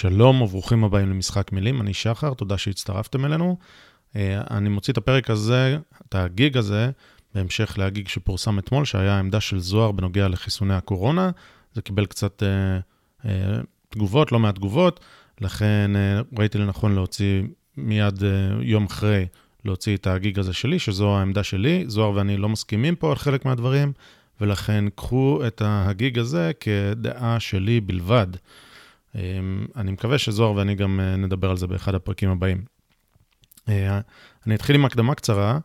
שלום וברוכים הבאים למשחק מילים, אני שחר, תודה שהצטרפתם אלינו. אה, אני מוציא את הפרק הזה, את הגיג הזה, בהמשך להגיג שפורסם אתמול, שהיה העמדה של זוהר בנוגע לחיסוני הקורונה. זה קיבל קצת אה, אה, תגובות, לא מעט תגובות, לכן אה, ראיתי לנכון להוציא מיד אה, יום אחרי, להוציא את הגיג הזה שלי, שזו העמדה שלי. זוהר ואני לא מסכימים פה על חלק מהדברים, ולכן קחו את הגיג הזה כדעה שלי בלבד. אמ, אני מקווה שזוהר ואני גם אה, נדבר על זה באחד הפרקים הבאים. אה, אני אתחיל עם הקדמה קצרה,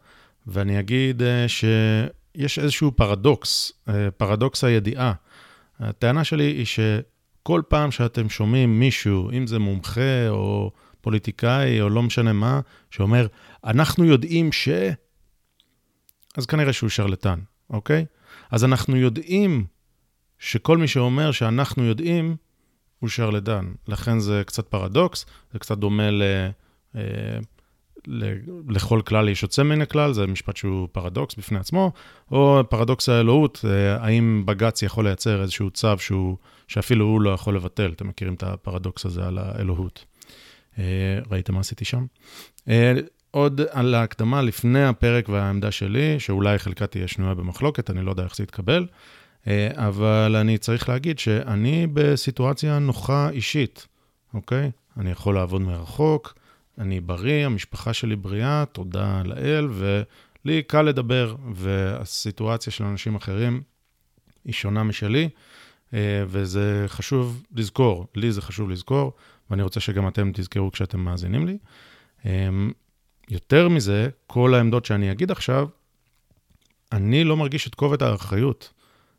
ואני אגיד אה, שיש איזשהו פרדוקס, פרדוקס הידיעה. הטענה שלי היא שכל פעם שאתם שומעים מישהו, אם זה מומחה או פוליטיקאי או לא משנה מה, שאומר, אנחנו יודעים ש... אז כנראה שהוא שרלטן, אוקיי? אז אנחנו יודעים שכל מי שאומר שאנחנו יודעים, הוא שרלטן. לכן זה קצת פרדוקס, זה קצת דומה ל... אה, ל... לכל כלל יש יוצא מן הכלל, זה משפט שהוא פרדוקס בפני עצמו, או פרדוקס האלוהות, אה, האם בג"ץ יכול לייצר איזשהו צו שהוא, שאפילו הוא לא יכול לבטל. אתם מכירים את הפרדוקס הזה על האלוהות. אה, ראיתם מה עשיתי שם? עוד על ההקדמה לפני הפרק והעמדה שלי, שאולי חלקה תהיה שנויה במחלוקת, אני לא יודע איך זה יתקבל. אה, אבל אני צריך להגיד שאני בסיטואציה נוחה אישית, אוקיי? אני יכול לעבוד מרחוק, אני בריא, המשפחה שלי בריאה, תודה לאל, ולי קל לדבר, והסיטואציה של אנשים אחרים היא שונה משלי, אה, וזה חשוב לזכור, לי זה חשוב לזכור, ואני רוצה שגם אתם תזכרו כשאתם מאזינים לי. אה, יותר מזה, כל העמדות שאני אגיד עכשיו, אני לא מרגיש את כובד האחריות.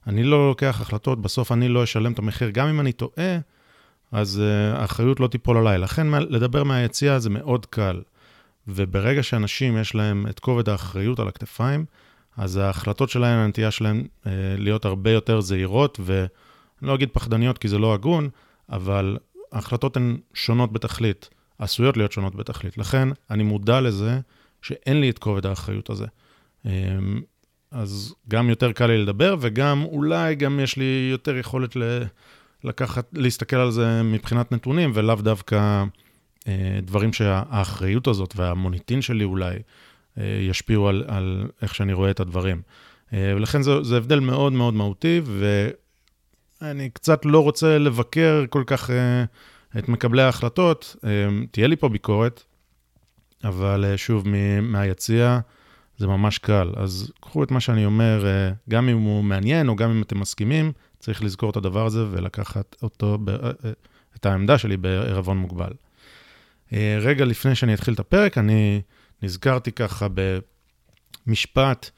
אני לא לוקח החלטות, בסוף אני לא אשלם את המחיר. גם אם אני טועה, אז uh, האחריות לא תיפול עליי. לכן לדבר מהיציאה זה מאוד קל. וברגע שאנשים יש להם את כובד האחריות על הכתפיים, אז ההחלטות שלהם, הנטייה שלהם uh, להיות הרבה יותר זהירות, ואני לא אגיד פחדניות כי זה לא הגון, אבל ההחלטות הן שונות בתכלית, עשויות להיות שונות בתכלית. לכן אני מודע לזה שאין לי את כובד האחריות הזה. אמ, אז גם יותר קל לי לדבר, וגם אולי גם יש לי יותר יכולת ל... לקחת, להסתכל על זה מבחינת נתונים, ולאו דווקא אה, דברים שהאחריות הזאת והמוניטין שלי אולי אה, ישפיעו על, על איך שאני רואה את הדברים. אה, ולכן זה, זה הבדל מאוד מאוד מהותי, ואני קצת לא רוצה לבקר כל כך אה, את מקבלי ההחלטות. אה, תהיה לי פה ביקורת, אבל אה, שוב, מהיציע, זה ממש קל. אז קחו את מה שאני אומר, אה, גם אם הוא מעניין או גם אם אתם מסכימים, צריך לזכור את הדבר הזה ולקחת אותו, אה, אה, את העמדה שלי בערבון מוגבל. רגע לפני שאני אתחיל את הפרק, אני נזכרתי ככה במשפט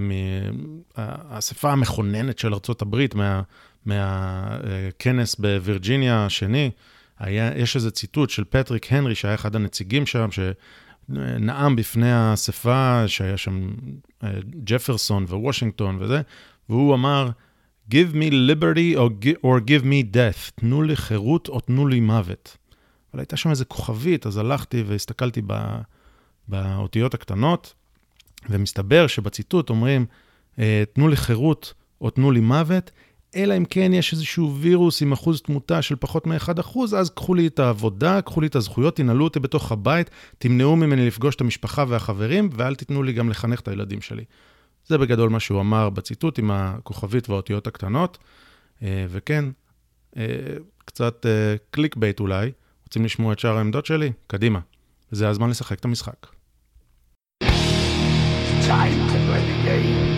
מהאספה המכוננת של ארה"ב, מה, מהכנס בווירג'יניה השני. היה, יש איזה ציטוט של פטריק הנרי, שהיה אחד הנציגים שם. נאם בפני האספה, שהיה שם אה, ג'פרסון ווושינגטון וזה, והוא אמר, Give me liberty or, give me death, תנו לי חירות או תנו לי מוות. אבל הייתה שם איזה כוכבית, אז הלכתי והסתכלתי באותיות הקטנות, ומסתבר שבציטוט אומרים, אה, תנו לי חירות או תנו לי מוות, אלא אם כן יש איזשהו וירוס עם אחוז תמותה של פחות מ-1%, אז קחו לי את העבודה, קחו לי את הזכויות, תנעלו אותי בתוך הבית, תמנעו ממני לפגוש את המשפחה והחברים, ואל תיתנו לי גם לחנך את הילדים שלי. זה בגדול מה שהוא אמר בציטוט עם הכוכבית והאותיות הקטנות. אה, וכן, אה, קצת קליק אה, בייט אולי, רוצים לשמוע את שאר העמדות שלי? קדימה. זה הזמן לשחק את המשחק. time to play the game.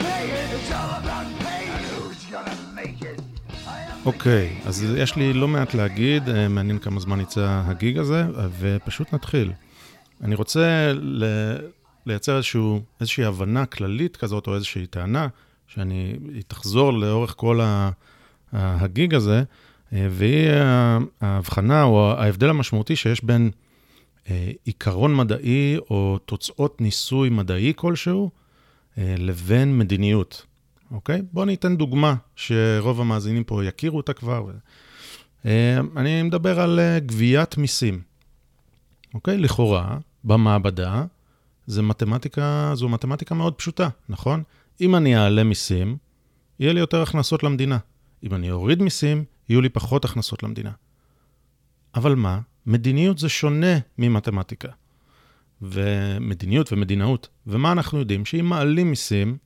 אוקיי, okay, אז יש לי לא מעט להגיד, אה, מעניין כמה זמן יצא הגיג הזה, ופשוט נתחיל. אני רוצה ל... לייצר איזשהו, איזושהי הבנה כללית כזאת, או איזושהי טענה, שאני תחזור לאורך כל הגיג הזה, אה, והיא ההבחנה או ההבדל המשמעותי שיש בין אה, עיקרון מדעי או תוצאות ניסוי מדעי כלשהו אה, לבין מדיניות, אוקיי? בואו ניתן דוגמה שרוב המאזינים פה יכירו אותה כבר. אה, אני מדבר על גביית מיסים, אוקיי? לכאורה, במעבדה, זה מתמטיקה, זו מתמטיקה מאוד פשוטה, נכון? אם אני אעלה מיסים, יהיה לי יותר הכנסות למדינה. אם אני אוריד מיסים, יהיו לי פחות הכנסות למדינה. אבל מה? מדיניות זה שונה ממתמטיקה. ומדיניות ומדינאות. ומה אנחנו יודעים? שאם מעלים מיסים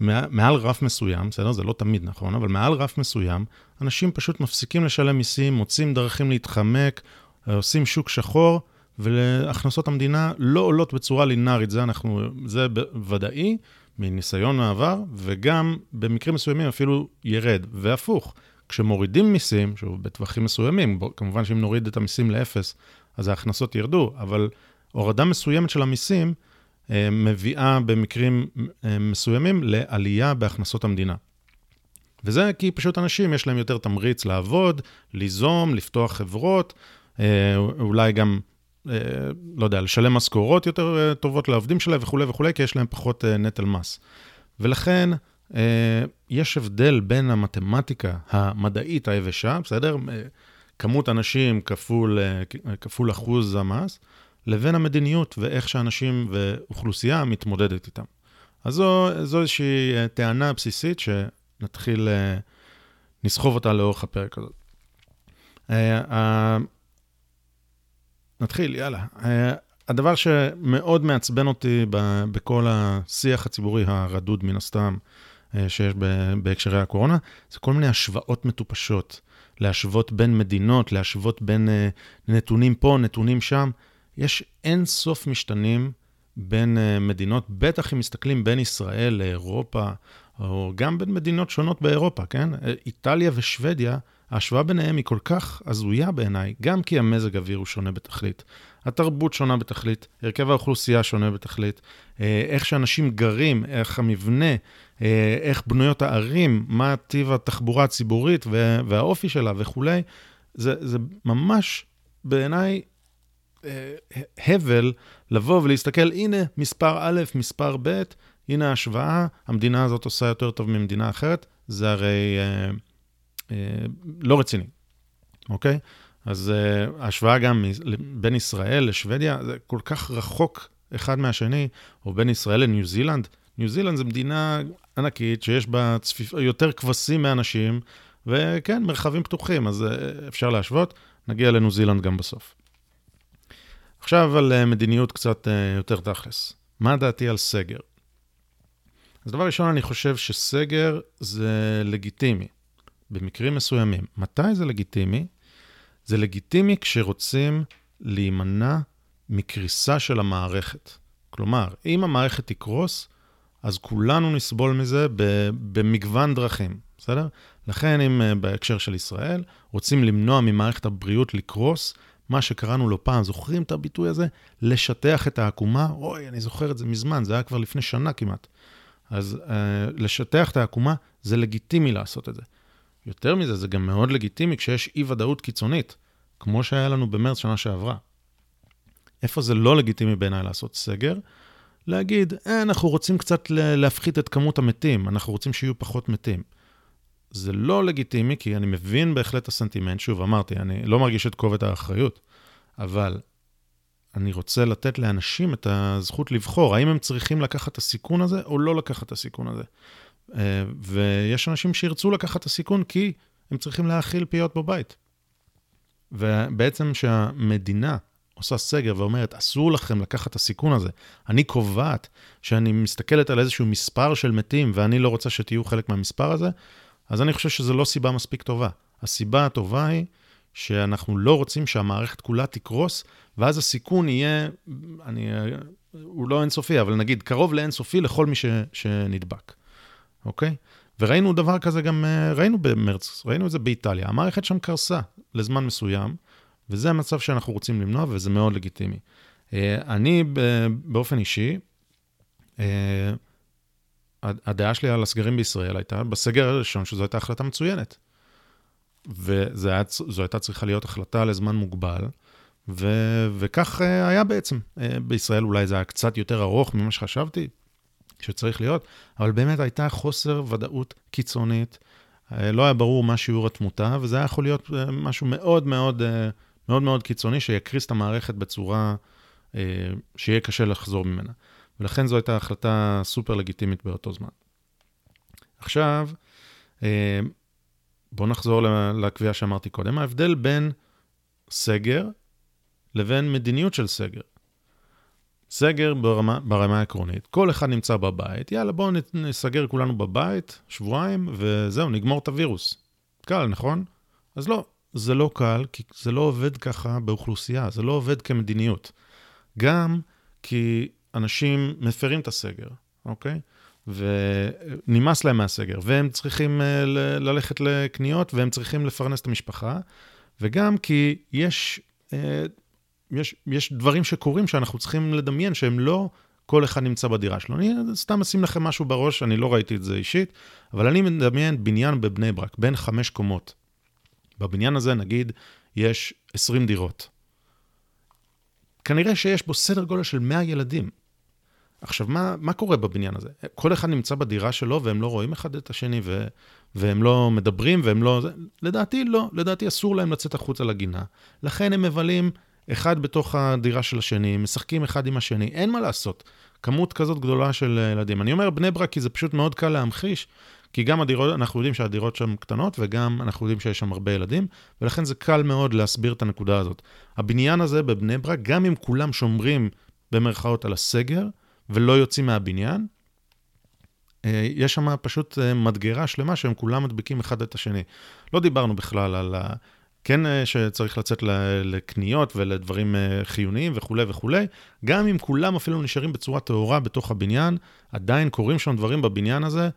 מעל רף מסוים, בסדר? זה לא תמיד נכון, אבל מעל רף מסוים, אנשים פשוט מפסיקים לשלם מיסים, מוצאים דרכים להתחמק, עושים שוק שחור, והכנסות המדינה לא עולות בצורה לינארית, זה, אנחנו, זה ודאי מניסיון העבר, וגם במקרים מסוימים אפילו ירד, והפוך. כשמורידים מיסים, שוב, בטווחים מסוימים, כמובן שאם נוריד את המיסים לאפס, אז ההכנסות ירדו, אבל הורדה מסוימת של המיסים אה, מביאה במקרים אה, מסוימים לעלייה בהכנסות המדינה. וזה כי פשוט אנשים, יש להם יותר תמריץ לעבוד, ליזום, לפתוח חברות, אה, אולי גם, לא יודע, לשלם משכורות יותר טובות לעובדים שלהם וכולי וכולי, כי יש להם פחות נטל מס. ולכן, אה, יש הבדל בין המתמטיקה המדעית היבשה, בסדר? אה, כמות אנשים כפול, אה, כפול אחוז המס, לבין המדיניות ואיך שאנשים ואוכלוסייה מתמודדת איתם. אז זו, זו איזושהי טענה בסיסית שנתחיל, נסחוב אותה לאורך הפרק הזה. נתחיל, יאללה. הדבר שמאוד מעצבן אותי בכל השיח הציבורי הרדוד מן הסתם, אה, שיש בהקשרי הקורונה, זה כל מיני השוואות מטופשות. להשוות בין מדינות, להשוות בין אה, נתונים פה, נתונים שם. יש אין סוף משתנים בין אה, מדינות, בטח אם מסתכלים בין ישראל לאירופה, או גם בין מדינות שונות באירופה, כן? איטליה ושוודיה, ההשוואה ביניהם היא כל כך הזויה בעיניי, גם כי המזג האוויר הוא שונה בתכלית. התרבות שונה בתכלית, הרכב האוכלוסייה שונה בתכלית, איך שאנשים גרים, איך המבנה, אה, איך בנויות הערים, מה טיב התחבורה הציבורית והאופי שלה וכולי, זה, זה ממש בעיניי אה, הבל לבוא ולהסתכל, הנה מספר א', מספר ב', הנה ההשוואה, המדינה הזאת עושה יותר טוב ממדינה אחרת, זה הרי אה, אה, לא רציני, אוקיי? אז אה, ההשוואה גם בין ישראל לשוודיה, זה כל כך רחוק אחד מהשני, או בין ישראל לניו זילנד. ניו זילנד זו מדינה ענקית שיש בה צפיפ... יותר כבשים מאנשים, וכן, מרחבים פתוחים, אז אה, אפשר להשוות. נגיע לניו זילנד גם בסוף. עכשיו על אה, מדיניות קצת אה, יותר תכלס. מה דעתי על סגר? אז דבר ראשון, אני חושב שסגר זה לגיטימי, במקרים מסוימים. מתי זה לגיטימי? זה לגיטימי כשרוצים להימנע מקריסה של המערכת. כלומר, אם המערכת תקרוס, אז כולנו נסבול מזה במגוון דרכים, בסדר? לכן, אם אה, בהקשר של ישראל רוצים למנוע ממערכת הבריאות לקרוס, מה שקראנו לו פעם, זוכרים את הביטוי הזה? לשטח את העקומה? אוי, אני זוכר את זה מזמן, זה היה כבר לפני שנה כמעט. אז uh, לשטח את העקומה, זה לגיטימי לעשות את זה. יותר מזה, זה גם מאוד לגיטימי כשיש אי-ודאות קיצונית, כמו שהיה לנו במרץ שנה שעברה. איפה זה לא לגיטימי בעיניי לעשות סגר? להגיד, אה, אנחנו רוצים קצת להפחית את כמות המתים, אנחנו רוצים שיהיו פחות מתים. זה לא לגיטימי, כי אני מבין בהחלט את הסנטימנט, שוב, אמרתי, אני לא מרגיש את כובד האחריות, אבל אני רוצה לתת לאנשים את הזכות לבחור, האם הם צריכים לקחת את הסיכון הזה או לא לקחת את הסיכון הזה. אה, ויש אנשים שירצו לקחת את הסיכון כי הם צריכים להאכיל פיות בבית. ובעצם שהמדינה עושה סגר ואומרת, אסור לכם לקחת את הסיכון הזה. אני קובעת שאני מסתכלת על איזשהו מספר של מתים ואני לא רוצה שתהיו חלק מהמספר הזה, אז אני חושב שזו לא סיבה מספיק טובה. הסיבה הטובה היא שאנחנו לא רוצים שהמערכת כולה תקרוס, ואז הסיכון יהיה, אני, הוא לא אינסופי, אבל נגיד קרוב לאינסופי לכל מי ש, שנדבק, אוקיי? וראינו דבר כזה גם, ראינו במרץ, ראינו את זה באיטליה. המערכת שם קרסה לזמן מסוים, וזה המצב שאנחנו רוצים למנוע, וזה מאוד לגיטימי. אה, אני באופן אישי, אה, הדעה שלי על הסגרים בישראל הייתה בסגר הראשון שזו הייתה החלטה מצוינת. וזו הייתה צריכה להיות החלטה לזמן מוגבל, ו- וכך היה בעצם. בישראל אולי זה היה קצת יותר ארוך ממה שחשבתי שצריך להיות, אבל באמת הייתה חוסר ודאות קיצונית. לא היה ברור מה שיעור התמותה, וזה היה יכול להיות משהו מאוד מאוד מאוד מאוד קיצוני, שיקריס את המערכת בצורה שיהיה קשה לחזור ממנה. ולכן זו הייתה החלטה סופר לגיטימית באותו זמן. עכשיו, אה, בואו נחזור לקביעה שאמרתי קודם. ההבדל בין סגר לבין מדיניות של סגר. סגר ברמה, ברמה העקרונית, כל אחד נמצא בבית, יאללה בואו נסגר כולנו בבית, שבועיים, וזהו, נגמור את הווירוס. קל, נכון? אז לא, זה לא קל, כי זה לא עובד ככה באוכלוסייה, זה לא עובד כמדיניות. גם כי אנשים מפרים את הסגר, אוקיי? ונמאס להם מהסגר, והם צריכים אה, ללכת לקניות, והם צריכים לפרנס את המשפחה, וגם כי יש, אה, יש, יש דברים שקורים שאנחנו צריכים לדמיין שהם לא כל אחד נמצא בדירה שלו. אני סתם אשים לכם משהו בראש, אני לא ראיתי את זה אישית, אבל אני מדמיין בניין בבני ברק, בין חמש קומות. בבניין הזה, נגיד, יש 20 דירות. כנראה שיש בו סדר גודל של 100 ילדים. עכשיו, מה, מה קורה בבניין הזה? כל אחד נמצא בדירה שלו והם לא רואים אחד את השני ו, והם לא מדברים והם לא... לדעתי לא, לדעתי אסור להם לצאת החוצה לגינה. לכן הם מבלים אחד בתוך הדירה של השני, משחקים אחד עם השני, אין מה לעשות. כמות כזאת גדולה של ילדים. אני אומר בני ברק כי זה פשוט מאוד קל להמחיש, כי גם הדירות, אנחנו יודעים שהדירות שם קטנות וגם אנחנו יודעים שיש שם הרבה ילדים, ולכן זה קל מאוד להסביר את הנקודה הזאת. הבניין הזה בבני ברק, גם אם כולם שומרים במרכאות על הסגר, ולא יוצאים מהבניין, אה, יש שם פשוט אה, מדגרה שלמה שהם כולם מדביקים אחד את השני. לא דיברנו בכלל על ה... כן אה, שצריך לצאת לקניות ולדברים חיוניים וכולי וכולי, גם אם כולם אפילו נשארים בצורה טהורה בתוך הבניין, עדיין קורים שם דברים בבניין הזה,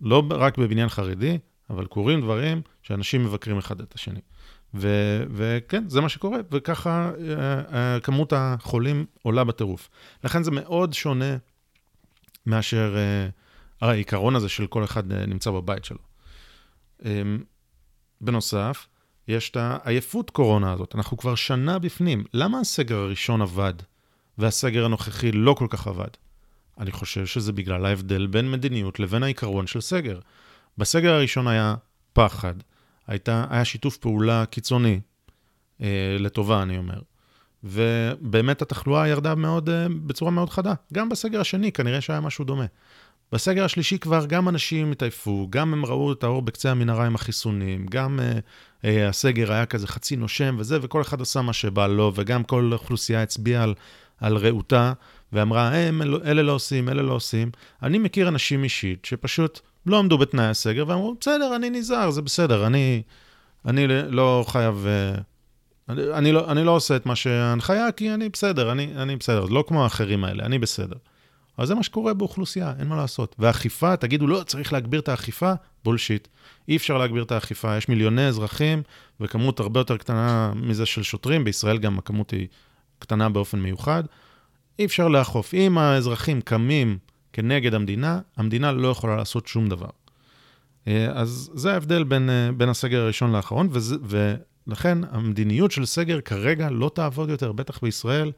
לא רק בבניין חרדי, אבל קורים דברים שאנשים מבקרים אחד את השני. ו- וכן, זה מה שקורה, וככה uh, uh, כמות החולים עולה בטירוף. לכן זה מאוד שונה מאשר uh, העיקרון הזה של כל אחד נמצא בבית שלו. Um, בנוסף, יש את העייפות קורונה הזאת, אנחנו כבר שנה בפנים. למה הסגר הראשון עבד והסגר הנוכחי לא כל כך עבד? אני חושב שזה בגלל ההבדל בין מדיניות לבין העיקרון של סגר. בסגר הראשון היה פחד, הייתה, היה שיתוף פעולה קיצוני, אה, לטובה, אני אומר. ובאמת התחלואה ירדה מאוד, אה, בצורה מאוד חדה. גם בסגר השני כנראה שהיה משהו דומה. בסגר השלישי כבר גם אנשים התעייפו, גם הם ראו את האור בקצה המנהרה עם החיסונים, גם אה, אה, הסגר היה כזה חצי נושם וזה, וכל אחד עשה מה שבא לו, וגם כל אוכלוסייה הצביעה על, על רעותה, ואמרה, הם, אלה לא עושים, אלה לא עושים. אני מכיר אנשים אישית שפשוט לא עמדו בתנאי הסגר ואמרו, בסדר, אני נזהר, זה בסדר, אני, אני לא חייב... אה, אני, אני, לא, אני לא עושה את מה שההנחיה, כי אני בסדר, אני, אני בסדר, לא כמו האחרים האלה, אני בסדר. אבל זה מה שקורה באוכלוסייה, אין מה לעשות. ואכיפה, תגידו, לא, צריך להגביר את האכיפה, בולשיט. אי אפשר להגביר את האכיפה, יש מיליוני אזרחים וכמות הרבה יותר קטנה מזה של שוטרים, בישראל גם הכמות היא קטנה באופן מיוחד. אי אפשר לאכוף. אם האזרחים קמים כנגד המדינה, המדינה לא יכולה לעשות שום דבר. אה, אז זה ההבדל בין, אה, בין הסגר הראשון לאחרון, וזה, ולכן המדיניות של סגר כרגע לא תעבוד יותר, בטח בישראל,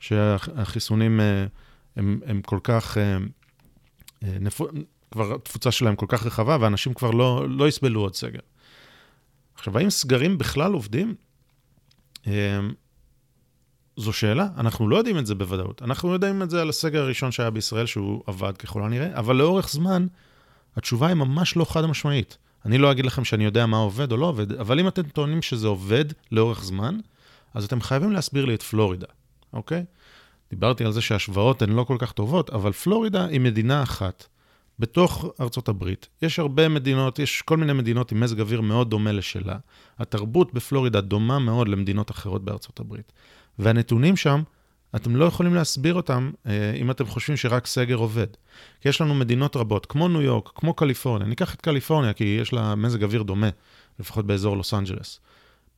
שהחיסונים אה, הם, הם כל כך, כבר התפוצה שלהם כל כך רחבה, ואנשים כבר לא, לא יסבלו עוד סגר. עכשיו, האם סגרים בכלל עובדים? זו שאלה, אנחנו לא יודעים את זה בוודאות. אנחנו יודעים את זה על הסגר הראשון שהיה בישראל, שהוא עבד ככל הנראה, אבל לאורך זמן, התשובה היא ממש לא חד משמעית. אני לא אגיד לכם שאני יודע מה עובד או לא עובד, אבל אם אתם טוענים שזה עובד לאורך זמן, אז אתם חייבים להסביר לי את פלורידה, אוקיי? דיברתי על זה שההשוואות הן לא כל כך טובות, אבל פלורידה היא מדינה אחת בתוך ארצות הברית. יש הרבה מדינות, יש כל מיני מדינות עם מזג אוויר מאוד דומה לשלה. התרבות בפלורידה דומה מאוד למדינות אחרות בארצות הברית. והנתונים שם, אתם לא יכולים להסביר אותם אה, אם אתם חושבים שרק סגר עובד. כי יש לנו מדינות רבות, כמו ניו יורק, כמו קליפורניה, ניקח את קליפורניה כי יש לה מזג אוויר דומה, לפחות באזור לוס אנג'לס.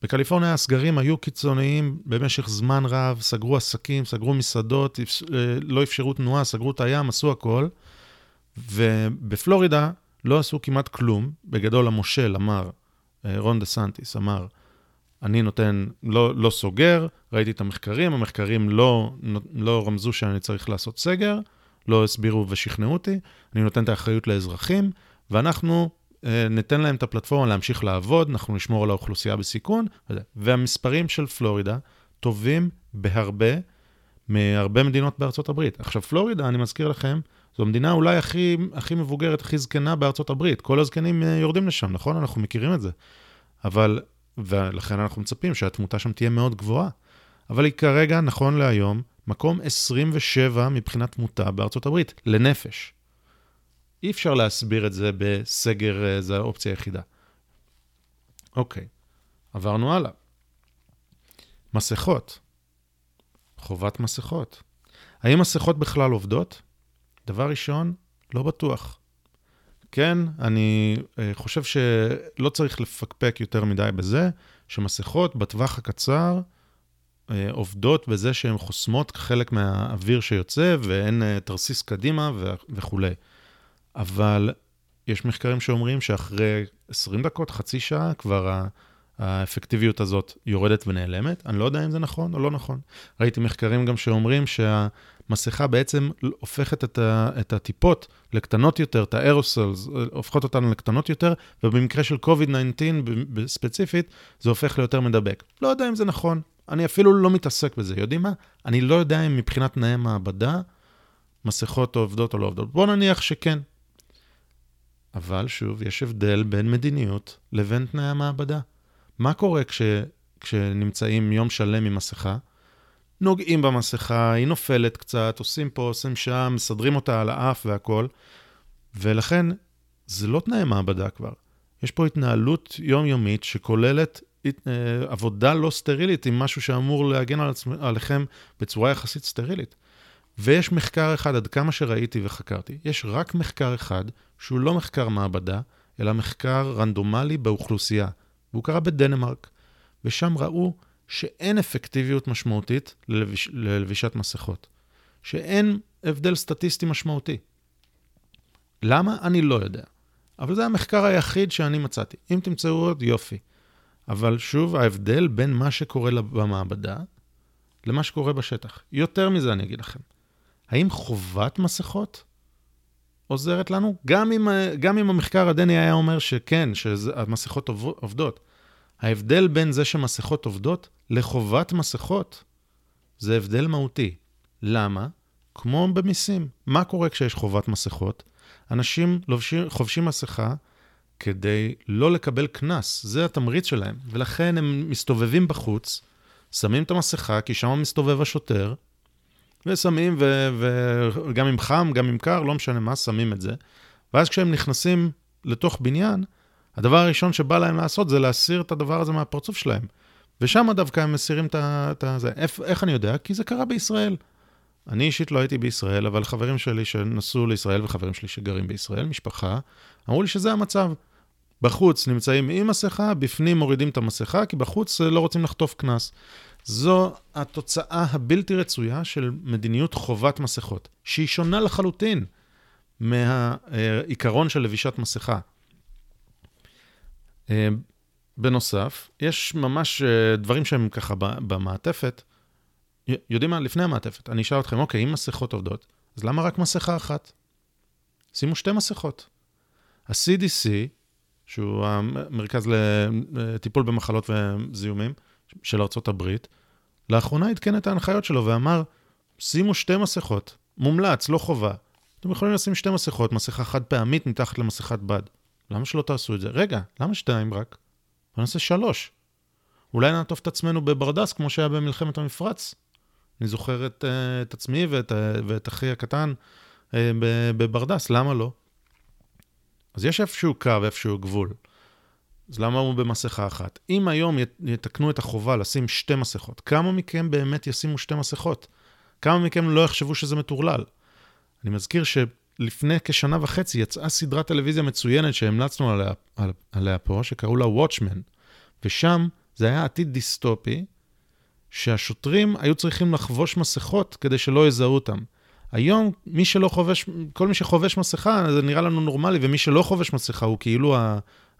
בקליפורניה הסגרים היו קיצוניים במשך זמן רב, סגרו עסקים, סגרו מסעדות, אה, לא אפשרו תנועה, סגרו את הים, עשו הכל. ובפלורידה לא עשו כמעט כלום. בגדול המושל אמר, אה, רון דה סנטיס אמר, אני נותן, לא, לא סוגר, ראיתי את המחקרים, המחקרים לא, לא רמזו שאני צריך לעשות סגר, לא הסבירו ושכנעו אותי, אני נותן את האחריות לאזרחים, ואנחנו אה, ניתן להם את הפלטפורמה להמשיך לעבוד, אנחנו נשמור על האוכלוסייה בסיכון, והמספרים של פלורידה טובים בהרבה מהרבה מדינות בארצות הברית. עכשיו, פלורידה, אני מזכיר לכם, זו המדינה אולי הכי, הכי מבוגרת, הכי זקנה בארצות הברית. כל הזקנים אה, יורדים לשם, נכון? אנחנו מכירים את זה. אבל, ולכן אנחנו מצפים שהתמותה שם תהיה מאוד גבוהה. אבל היא כרגע, נכון להיום, מקום 27 מבחינת תמותה בארצות הברית, לנפש. אי אפשר להסביר את זה בסגר, אה, זו האופציה היחידה. אוקיי, עברנו הלאה. מסכות. חובת מסכות. האם מסכות בכלל עובדות? דבר ראשון, לא בטוח. כן, אני אה, חושב שלא צריך לפקפק יותר מדי בזה, שמסכות בטווח הקצר אה, עובדות בזה שהן חוסמות חלק מהאוויר שיוצא ואין אה, תרסיס קדימה וכולי. אבל יש מחקרים שאומרים שאחרי 20 דקות, חצי שעה, כבר האפקטיביות הזאת יורדת ונעלמת. אני לא יודע אם זה נכון או לא נכון. ראיתי מחקרים גם שאומרים שהמסכה בעצם הופכת את, ה, את הטיפות לקטנות יותר, את האירוסלס, הופכות אותנו לקטנות יותר, ובמקרה של COVID-19 ספציפית, זה הופך ליותר מדבק. לא יודע אם זה נכון, אני אפילו לא מתעסק בזה. יודעים מה? אני לא יודע אם מבחינת תנאי מעבדה, מסכות עובדות או לא עובדות. בואו נניח שכן. אבל שוב, יש הבדל בין מדיניות לבין תנאי המעבדה. מה קורה כש, כשנמצאים יום שלם עם מסכה? נוגעים במסכה, היא נופלת קצת, עושים פה, עושים שם, מסדרים אותה על האף והכול, ולכן זה לא תנאי מעבדה כבר. יש פה התנהלות יומיומית שכוללת אה, עבודה לא סטרילית עם משהו שאמור להגן על עצמ... עליכם בצורה יחסית סטרילית. ויש מחקר אחד, עד כמה שראיתי וחקרתי, יש רק מחקר אחד שהוא לא מחקר מעבדה, אלא מחקר רנדומלי באוכלוסייה. והוא קרה בדנמרק, ושם ראו שאין אפקטיביות משמעותית ללביש, ללבישת מסכות, שאין הבדל סטטיסטי משמעותי. למה? אני לא יודע. אבל זה המחקר היחיד שאני מצאתי. אם תמצאו עוד, יופי. אבל שוב, ההבדל בין מה שקורה במעבדה למה שקורה בשטח. יותר מזה אני אגיד לכם. האם חובת מסכות עוזרת לנו? גם אם, גם אם המחקר הדני היה אומר שכן, שהמסכות עובדות. ההבדל בין זה שמסכות עובדות לחובת מסכות, זה הבדל מהותי. למה? כמו במיסים. מה קורה כשיש חובת מסכות? אנשים לובשים, חובשים מסכה כדי לא לקבל קנס, זה התמריץ שלהם, ולכן הם מסתובבים בחוץ, שמים את המסכה, כי שם מסתובב השוטר, ושמים, וגם אם חם, גם אם קר, לא משנה מה, שמים את זה. ואז כשהם נכנסים לתוך בניין, הדבר הראשון שבא להם לעשות זה להסיר את הדבר הזה מהפרצוף שלהם. ושם דווקא הם מסירים את זה. איך, איך אני יודע? כי זה קרה בישראל. אני אישית לא הייתי בישראל, אבל חברים שלי שנסעו לישראל וחברים שלי שגרים בישראל, משפחה, אמרו לי שזה המצב. בחוץ נמצאים עם מסכה, בפנים מורידים את המסכה, כי בחוץ לא רוצים לחטוף קנס. זו התוצאה הבלתי רצויה של מדיניות חובת מסכות, שהיא שונה לחלוטין מהעיקרון של לבישת מסכה. אה, בנוסף, יש ממש אה, דברים שהם ככה במעטפת. יודעים מה? לפני המעטפת, אני אשאל אתכם, אוקיי, אם מסכות עובדות, אז למה רק מסכה אחת? שימו שתי מסכות. ה-CDC, שהוא המרכז לטיפול במחלות וזיהומים של ארה"ב, לאחרונה עדכן את ההנחיות שלו ואמר, שימו שתי מסכות, מומלץ, לא חובה. אתם יכולים לשים שתי מסכות, מסכה חד פעמית מתחת למסכת בד. למה שלא תעשו את זה? רגע, למה שתיים רק? בוא נעשה שלוש. אולי נעטוף את עצמנו בברדס, כמו שהיה במלחמת המפרץ. אני זוכר את, uh, את עצמי ואת, uh, ואת אחי הקטן uh, בברדס, למה לא? אז יש איפשהו קו, איפשהו גבול. אז למה הוא במסכה אחת? אם היום יתקנו את החובה לשים שתי מסכות, כמה מכם באמת ישימו שתי מסכות? כמה מכם לא יחשבו שזה מטורלל? אני מזכיר ש... לפני כשנה וחצי יצאה סדרת טלוויזיה מצוינת שהמלצנו עליה, עליה פה, שקראו לה Watchmen, ושם זה היה עתיד דיסטופי, שהשוטרים היו צריכים לחבוש מסכות כדי שלא יזהו אותם. היום, מי שלא חובש, כל מי שחובש מסכה, זה נראה לנו נורמלי, ומי שלא חובש מסכה הוא כאילו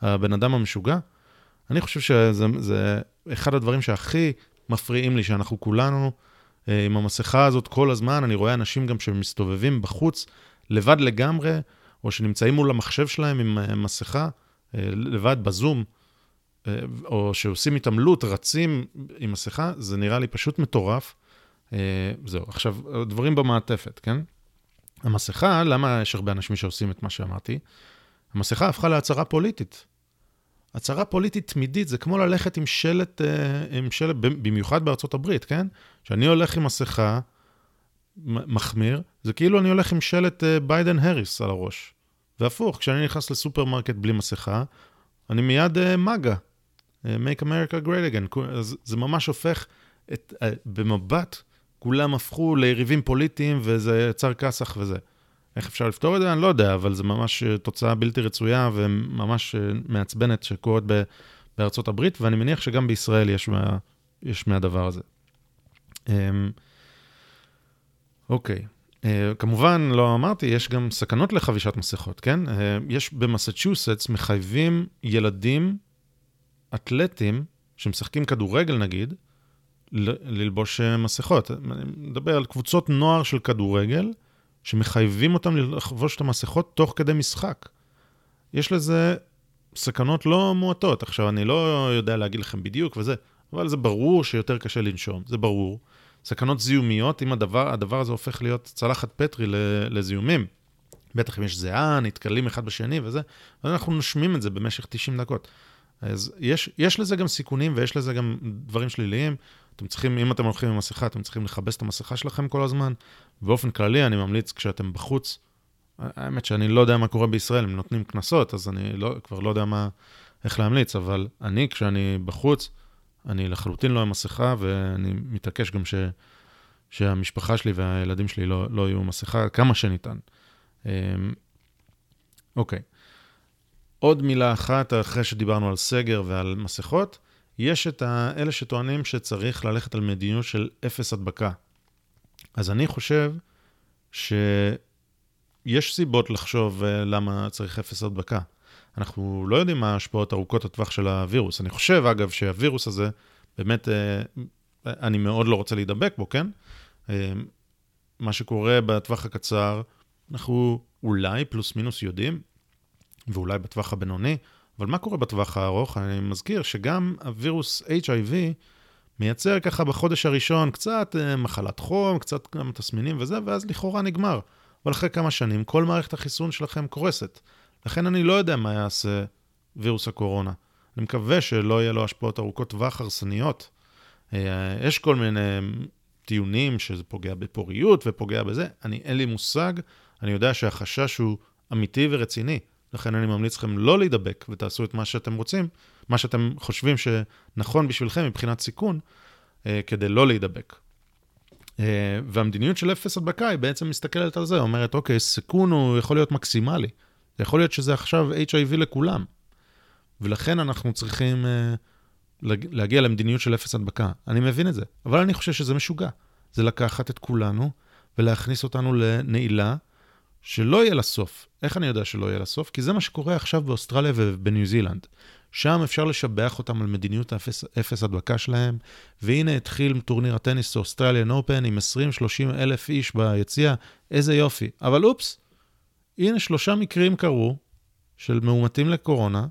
הבן אדם המשוגע. אני חושב שזה זה אחד הדברים שהכי מפריעים לי, שאנחנו כולנו אה, עם המסכה הזאת כל הזמן, אני רואה אנשים גם שמסתובבים בחוץ לבד לגמרי, או שנמצאים מול המחשב שלהם עם אה, מסכה, אה, לבד בזום, או שעושים התעמלות, רצים עם מסכה, זה נראה לי פשוט מטורף. זהו, עכשיו, דברים במעטפת, כן? המסכה, למה יש הרבה אנשים שעושים את מה שאמרתי? המסכה הפכה להצהרה פוליטית. הצהרה פוליטית תמידית, זה כמו ללכת עם שלט, עם שלט, במיוחד בארצות הברית, כן? כשאני הולך עם מסכה, מחמיר, זה כאילו אני הולך עם שלט ביידן-הריס על הראש. והפוך, כשאני נכנס לסופרמרקט בלי מסכה, אני מיד uh, מגה, Make America Great Again. אז זה ממש הופך, את, במבט, כולם הפכו ליריבים פוליטיים וזה יצר כסח וזה. איך אפשר לפתור את זה? אני לא יודע, אבל זה ממש תוצאה בלתי רצויה וממש מעצבנת שקורית בארצות הברית, ואני מניח שגם בישראל יש, מה, יש מהדבר הזה. Um, אוקיי. Uh, כמובן, לא אמרתי, יש גם סכנות לחבישת מסכות, כן? יש במסצ'וסטס מחייבים ילדים אתלטים שמשחקים כדורגל נגיד, ללבוש uh, מסכות. אני מדבר על קבוצות נוער של כדורגל, שמחייבים אותם לחבוש את המסכות תוך כדי משחק. יש לזה סכנות לא מועטות. עכשיו, אני לא יודע להגיד לכם בדיוק וזה, אבל זה ברור שיותר קשה לנשום, זה ברור. סכנות זיהומיות, אם הדבר, הדבר הזה הופך להיות צלחת פטרי לזיהומים. בטח אם יש זיעה, נתקלים אחד בשני וזה, אז אנחנו נושמים את זה במשך 90 דקות. אז יש, יש לזה גם סיכונים ויש לזה גם דברים שליליים. אתם צריכים, אם אתם הולכים עם מסכה, אתם צריכים לכבס את המסכה שלכם כל הזמן. באופן כללי, אני ממליץ כשאתם בחוץ, האמת שאני לא יודע מה קורה בישראל, הם נותנים קנסות, אז אני לא, כבר לא יודע מה, איך להמליץ, אבל אני, כשאני בחוץ, אני לחלוטין לא עם מסכה, ואני מתעקש גם ש, שהמשפחה שלי והילדים שלי לא, לא יהיו מסכה כמה שניתן. אמ, אוקיי. עוד מילה אחת, אחרי שדיברנו על סגר ועל מסכות, יש את אלה שטוענים שצריך ללכת על מדיניות של אפס הדבקה. אז אני חושב שיש סיבות לחשוב אה, למה צריך אפס הדבקה. אנחנו לא יודעים מה ההשפעות ארוכות הטווח של הווירוס. אני חושב, אגב, שהווירוס הזה, באמת, אה, אני מאוד לא רוצה להידבק בו, כן? אה, מה שקורה בטווח הקצר, אנחנו אולי פלוס מינוס יודעים, ואולי בטווח הבינוני, אבל מה קורה בטווח הארוך? אני מזכיר שגם הווירוס HIV מייצר ככה בחודש הראשון קצת אה, מחלת חום, קצת גם תסמינים וזה, ואז לכאורה נגמר. אבל אחרי כמה שנים כל מערכת החיסון שלכם קורסת. לכן אני לא יודע מה יעשה וירוס הקורונה. אני מקווה שלא יהיה לו השפעות ארוכות טווח הרסניות. אה, יש כל מיני טיעונים שזה פוגע בפוריות ופוגע בזה, אני, אין לי מושג, אני יודע שהחשש הוא אמיתי ורציני. לכן אני ממליץ לכם לא להידבק ותעשו את מה שאתם רוצים, מה שאתם חושבים שנכון בשבילכם מבחינת סיכון, אה, כדי לא להידבק. אה, והמדיניות של אפס הדבקה היא בעצם מסתכלת על זה, אומרת, אוקיי, סיכון הוא יכול להיות מקסימלי. יכול להיות שזה עכשיו HIV לכולם. ולכן אנחנו צריכים uh, להגיע למדיניות של אפס הדבקה. אני מבין את זה, אבל אני חושב שזה משוגע. זה לקחת את כולנו ולהכניס אותנו לנעילה שלא יהיה לה סוף. איך אני יודע שלא יהיה לה סוף? כי זה מה שקורה עכשיו באוסטרליה ובניו זילנד. שם אפשר לשבח אותם על מדיניות האפס, אפס הדבקה שלהם, והנה התחיל טורניר הטניס Australian Open עם 20-30 אלף איש ביציע, איזה יופי. אבל אופס, הנה שלושה מקרים קרו של מאומתים לקורונה,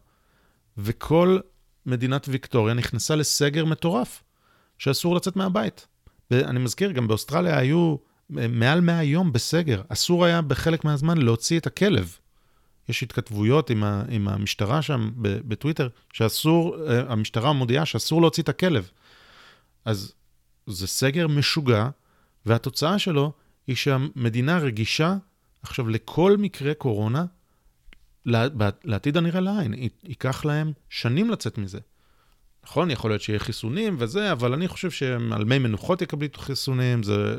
וכל מדינת ויקטוריה נכנסה לסגר מטורף, שאסור לצאת מהבית. אני מזכיר, גם באוסטרליה היו מעל 100 יום בסגר. אסור היה בחלק מהזמן להוציא את הכלב. יש התכתבויות עם, ה, עם המשטרה שם בטוויטר, שאסור, אה, המשטרה מודיעה שאסור להוציא את הכלב. אז זה סגר משוגע, והתוצאה שלו היא שהמדינה רגישה עכשיו לכל מקרה קורונה, לעתיד הנראה לעין. ייקח להם שנים לצאת מזה. נכון, יכול להיות שיהיה חיסונים וזה, אבל אני חושב שהם על מי מנוחות יקבלו חיסונים, זה,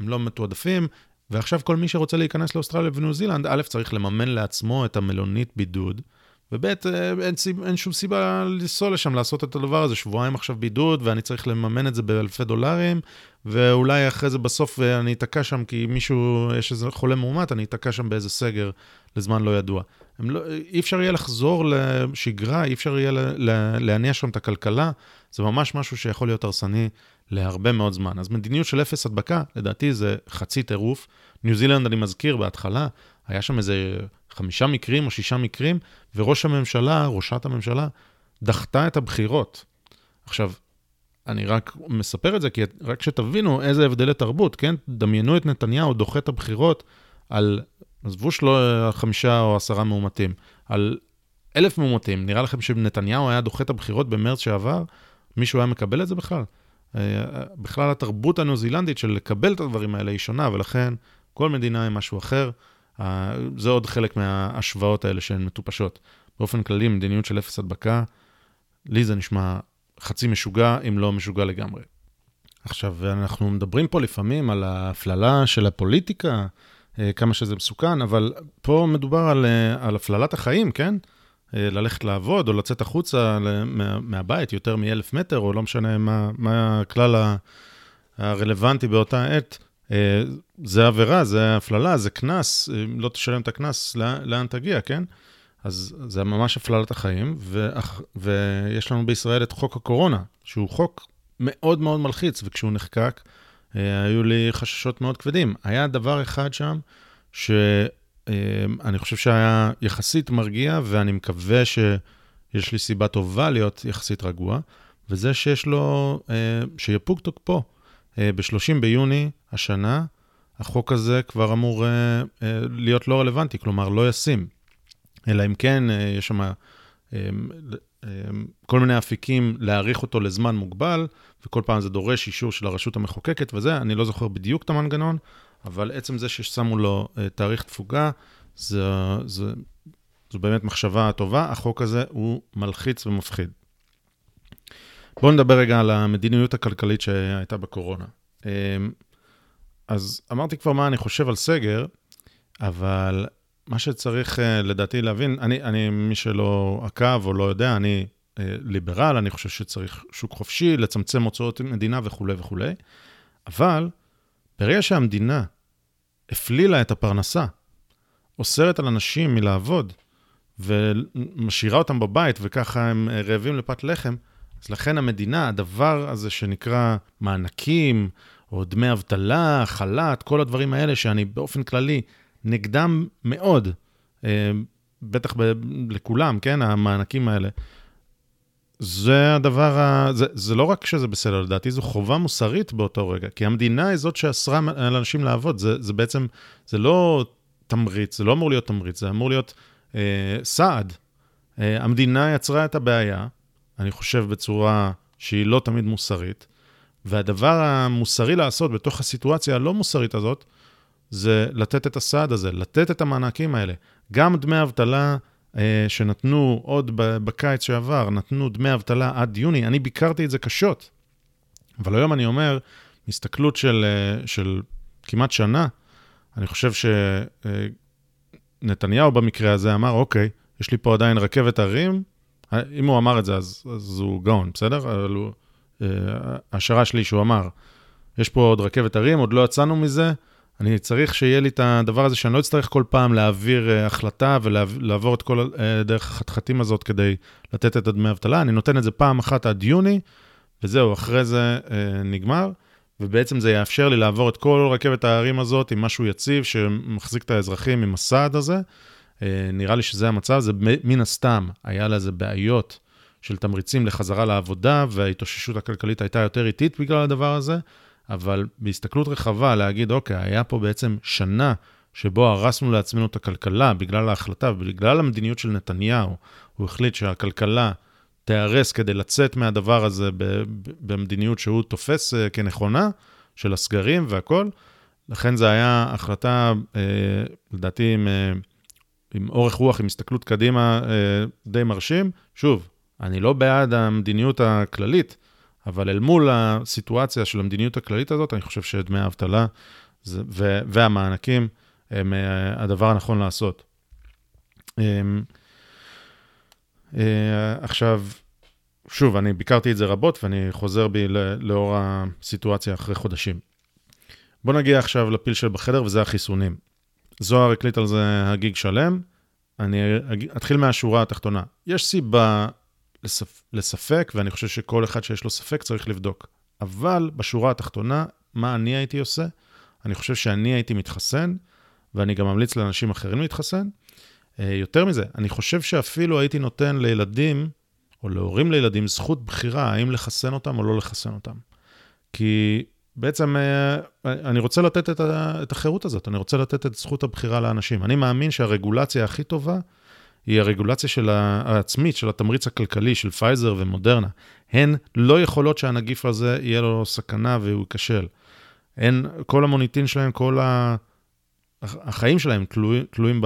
הם לא מתועדפים. ועכשיו כל מי שרוצה להיכנס לאוסטרליה וניו זילנד, א', צריך לממן לעצמו את המלונית בידוד, וב', אה, אין, אין שום סיבה לנסוע לשם, לעשות את הדבר הזה, שבועיים עכשיו בידוד, ואני צריך לממן את זה באלפי דולרים, ואולי אחרי זה בסוף אני אתקע שם, כי מישהו, יש איזה חולה מאומת, אני אתקע שם באיזה סגר לזמן לא ידוע. לא, אי אפשר יהיה לחזור לשגרה, אי אפשר יהיה להניע שם את הכלכלה, זה ממש משהו שיכול להיות הרסני להרבה מאוד זמן. אז מדיניות של אפס הדבקה, לדעתי זה חצי טירוף. ניו זילנד, אני מזכיר, בהתחלה, היה שם איזה חמישה מקרים או שישה מקרים, וראש הממשלה, ראשת הממשלה, דחתה את הבחירות. עכשיו, אני רק מספר את זה, כי רק שתבינו איזה הבדלי תרבות, כן? דמיינו את נתניהו דוחה את הבחירות על, עזבו שלו חמישה או עשרה מאומתים, על אלף מאומתים. נראה לכם שנתניהו היה דוחה את הבחירות במרץ שעבר? מישהו היה מקבל את זה בכלל? אה, בכלל התרבות הניו-זילנדית של לקבל את הדברים האלה היא שונה, ולכן כל מדינה עם משהו אחר. זה עוד חלק מההשוואות האלה שהן מטופשות. באופן כללי, מדיניות של אפס הדבקה, לי זה נשמע חצי משוגע, אם לא משוגע לגמרי. עכשיו, אנחנו מדברים פה לפעמים על ההפללה של הפוליטיקה, אה, כמה שזה מסוכן, אבל פה מדובר על, אה, על הפללת החיים, כן? אה, ללכת לעבוד או לצאת החוצה מה, מהבית יותר מאלף מטר, או לא משנה מה, מה הכלל הרלוונטי באותה עת. זה עבירה, זה הפללה, זה קנס, אם לא תשלם את הקנס, לאן, לאן תגיע, כן? אז זה ממש הפללת החיים, ו, ויש לנו בישראל את חוק הקורונה, שהוא חוק מאוד מאוד מלחיץ, וכשהוא נחקק, אה, היו לי חששות מאוד כבדים. היה דבר אחד שם, שאני חושב שהיה יחסית מרגיע, ואני מקווה שיש לי סיבה טובה להיות יחסית רגוע, וזה שיש לו, אה, שיפוג תוקפו. אה, ב-30 ביוני השנה, החוק הזה כבר אמור להיות לא רלוונטי, כלומר לא ישים. אלא אם כן אה, יש שם אה, אה, כל מיני אפיקים להאריך אותו לזמן מוגבל, וכל פעם זה דורש אישור של הרשות המחוקקת וזה, אני לא זוכר בדיוק את המנגנון, אבל עצם זה ששמו לו תאריך תפוגה, זה, זה, זו באמת מחשבה טובה, החוק הזה הוא מלחיץ ומפחיד. בואו נדבר רגע על המדיניות הכלכלית שהייתה בקורונה. אז אמרתי כבר מה אני חושב על סגר, אבל מה שצריך אה, לדעתי להבין, אני, אני מי שלא עקב או לא יודע, אני אה, ליברל, אני חושב שצריך שוק חופשי, לצמצם הוצאות מדינה וכולי וכולי, אבל ברגע שהמדינה הפלילה את הפרנסה, אוסרת על אנשים מלעבוד, ומשאירה אותם בבית, וככה הם אה, רעבים לפת לחם, אז לכן המדינה, הדבר הזה שנקרא מענקים, או דמי אבטלה, חל"ת, כל הדברים האלה שאני באופן כללי נגדם מאוד, אה, בטח ב- לכולם, כן, המענקים האלה. זה הדבר, ה... זה, זה לא רק שזה בסדר, לדעתי זו חובה מוסרית באותו רגע, כי המדינה היא זאת שאסרה על אנשים לעבוד, זה, זה בעצם, זה לא תמריץ, זה לא אמור להיות תמריץ, זה אמור להיות אה, סעד. אה, המדינה יצרה את הבעיה, אני חושב בצורה שהיא לא תמיד מוסרית, והדבר המוסרי לעשות בתוך הסיטואציה הלא מוסרית הזאת, זה לתת את הסעד הזה, לתת את המענקים האלה. גם דמי אבטלה שנתנו עוד בקיץ שעבר, נתנו דמי אבטלה עד יוני, אני ביקרתי את זה קשות. אבל היום אני אומר, הסתכלות של, אה, של כמעט שנה, אני חושב שנתניהו אה, במקרה הזה אמר, אוקיי, יש לי פה עדיין רכבת הרים, אה, אם הוא אמר את זה, אז, אז הוא גאון, בסדר? אבל הוא, אה, השערה שלי שהוא אמר, יש פה עוד רכבת הרים, עוד לא יצאנו מזה, אני צריך שיהיה לי את הדבר הזה, שאני לא אצטרך כל פעם להעביר uh, החלטה ולעבור את כל uh, דרך החתחתים הזאת כדי לתת את הדמי אבטלה. אני נותן את זה פעם אחת עד יוני, וזהו, אחרי זה uh, נגמר, ובעצם זה יאפשר לי לעבור את כל רכבת ההרים הזאת עם משהו יציב שמחזיק את האזרחים עם הסעד הזה. נראה לי שזה המצב, זה מן הסתם, היה לזה בעיות של תמריצים לחזרה לעבודה, וההתאוששות הכלכלית הייתה יותר איטית בגלל הדבר הזה. אבל בהסתכלות רחבה, להגיד, אוקיי, היה פה בעצם שנה שבו הרסנו לעצמנו את הכלכלה בגלל ההחלטה ובגלל המדיניות של נתניהו, הוא החליט שהכלכלה תיהרס כדי לצאת מהדבר הזה במדיניות שהוא תופס אה, כנכונה, של הסגרים והכול. לכן זו הייתה החלטה, אה, לדעתי, עם, אה, עם אורך רוח, עם הסתכלות קדימה די מרשים. שוב, אני לא בעד המדיניות הכללית, אבל אל מול הסיטואציה של המדיניות הכללית הזאת, אני חושב שדמי האבטלה והמענקים הם אה, הדבר הנכון לעשות. אמ, עכשיו, שוב, אני ביקרתי את זה רבות ואני חוזר בי לאור הסיטואציה אחרי חודשים. בוא נגיע עכשיו לפיל של בחדר, וזה החיסונים. זוהר הקליט על זה הגיג שלם. אני אתחיל מהשורה התחתונה. יש סיבה לספ... לספק, ואני חושב שכל אחד שיש לו ספק צריך לבדוק. אבל בשורה התחתונה, מה אני הייתי עושה? אני חושב שאני הייתי מתחסן, ואני גם ממליץ לאנשים אחרים להתחסן. אה, יותר מזה, אני חושב שאפילו הייתי נותן לילדים, או להורים לילדים, זכות בחירה האם לחסן אותם או לא לחסן אותם. כי בעצם אה, אני רוצה לתת את, החירות הזאת, אני רוצה לתת את זכות הבחירה לאנשים. אני מאמין שהרגולציה הכי טובה היא הרגולציה של העצמית, של התמריץ הכלכלי של פייזר ומודרנה. הן לא יכולות שהנגיף הזה יהיה לו סכנה והוא ייכשל. הן, כל המוניטין שלהם, כל. החיים שלהם תלוי, תלויים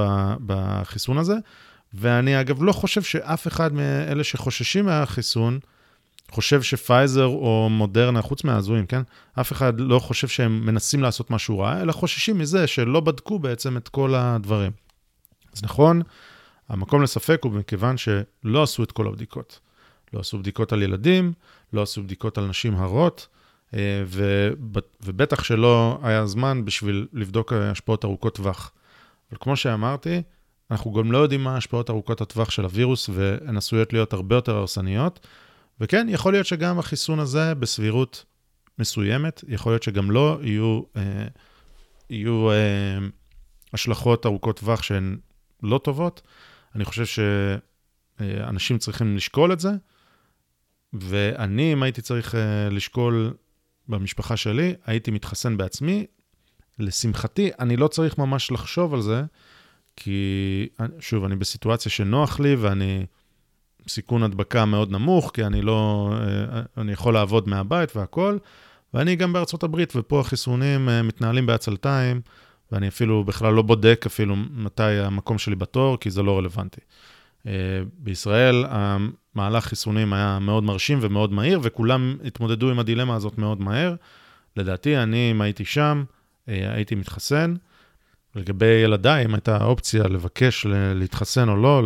בחיסון הזה. ואני אגב לא חושב שאף אחד מאלה שחוששים מהחיסון, חושב שפייזר או מודרנה, חוץ מההזויים, כן? אף אחד לא חושב שהם מנסים לעשות משהו רע, אלא חוששים מזה שלא בדקו בעצם את כל הדברים. אז נכון, המקום לספק הוא מכיוון שלא עשו את כל הבדיקות. לא עשו בדיקות על ילדים, לא עשו בדיקות על נשים הרות, אה, ובטח שלא היה זמן בשביל לבדוק השפעות ארוכות טווח. אבל כמו שאמרתי, אנחנו גם לא יודעים מה ההשפעות ארוכות הטווח של הווירוס, והן עשויות להיות הרבה יותר הרסניות. וכן, יכול להיות שגם החיסון הזה, בסבירות מסוימת, יכול להיות שגם לא יהיו, אה, יהיו אה, השלכות ארוכות טווח שהן לא טובות. אני חושב שאנשים צריכים לשקול את זה, ואני, אם הייתי צריך אה, לשקול במשפחה שלי, הייתי מתחסן בעצמי. לשמחתי, אני לא צריך ממש לחשוב על זה, כי שוב, אני בסיטואציה שנוח לי ואני סיכון הדבקה מאוד נמוך, כי אני לא, אה, אני יכול לעבוד מהבית והכול, ואני גם בארצות הברית, ופה החיסונים אה, מתנהלים בעצלתיים, ואני אפילו בכלל לא בודק אפילו מתי המקום שלי בתור, כי זה לא רלוונטי. אה, בישראל המהלך חיסונים היה מאוד מרשים ומאוד מהיר, וכולם התמודדו עם הדילמה הזאת מאוד מהר. לדעתי, אני, אם הייתי שם, הייתי מתחסן. לגבי ילדיי, אם הייתה אופציה לבקש להתחסן או לא